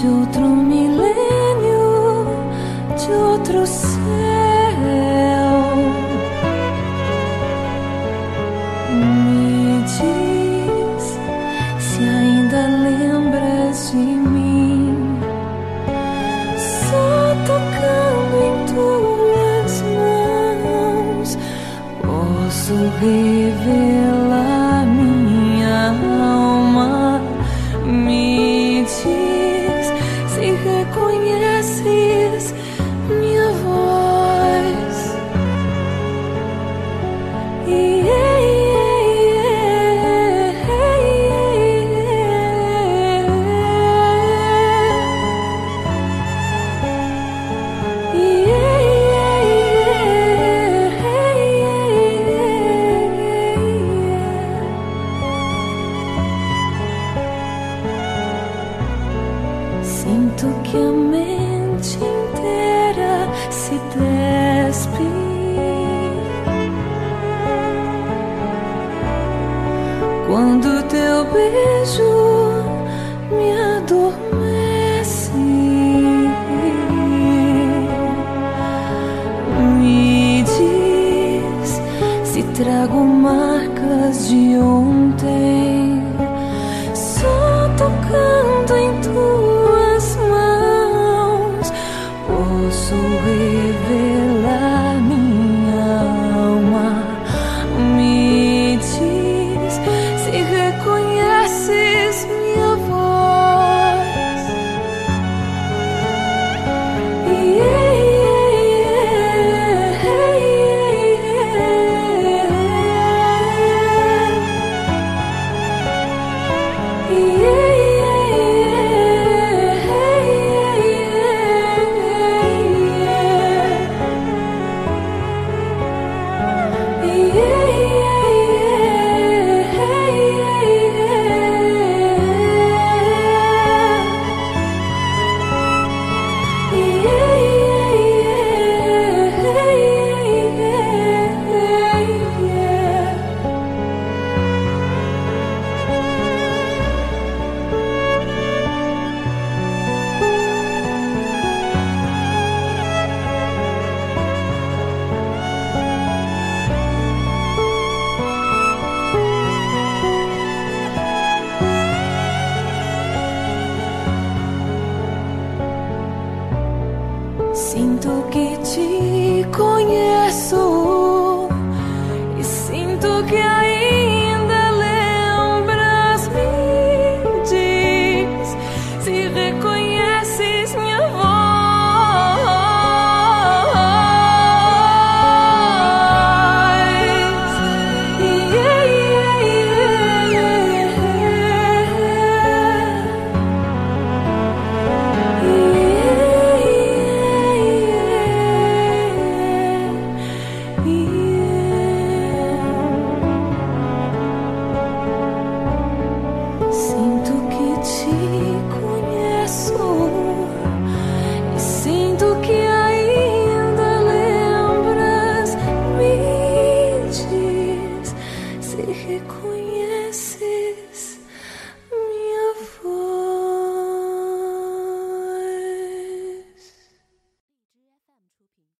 de outro milênio, de outro céu. Me diz se ainda lembras de mim, só tocando em tuas mãos posso revelar Sinto que a mente inteira se despe. Quando teu beijo me adormece, me diz se trago marcas de ontem, Que te conheço e sinto que ainda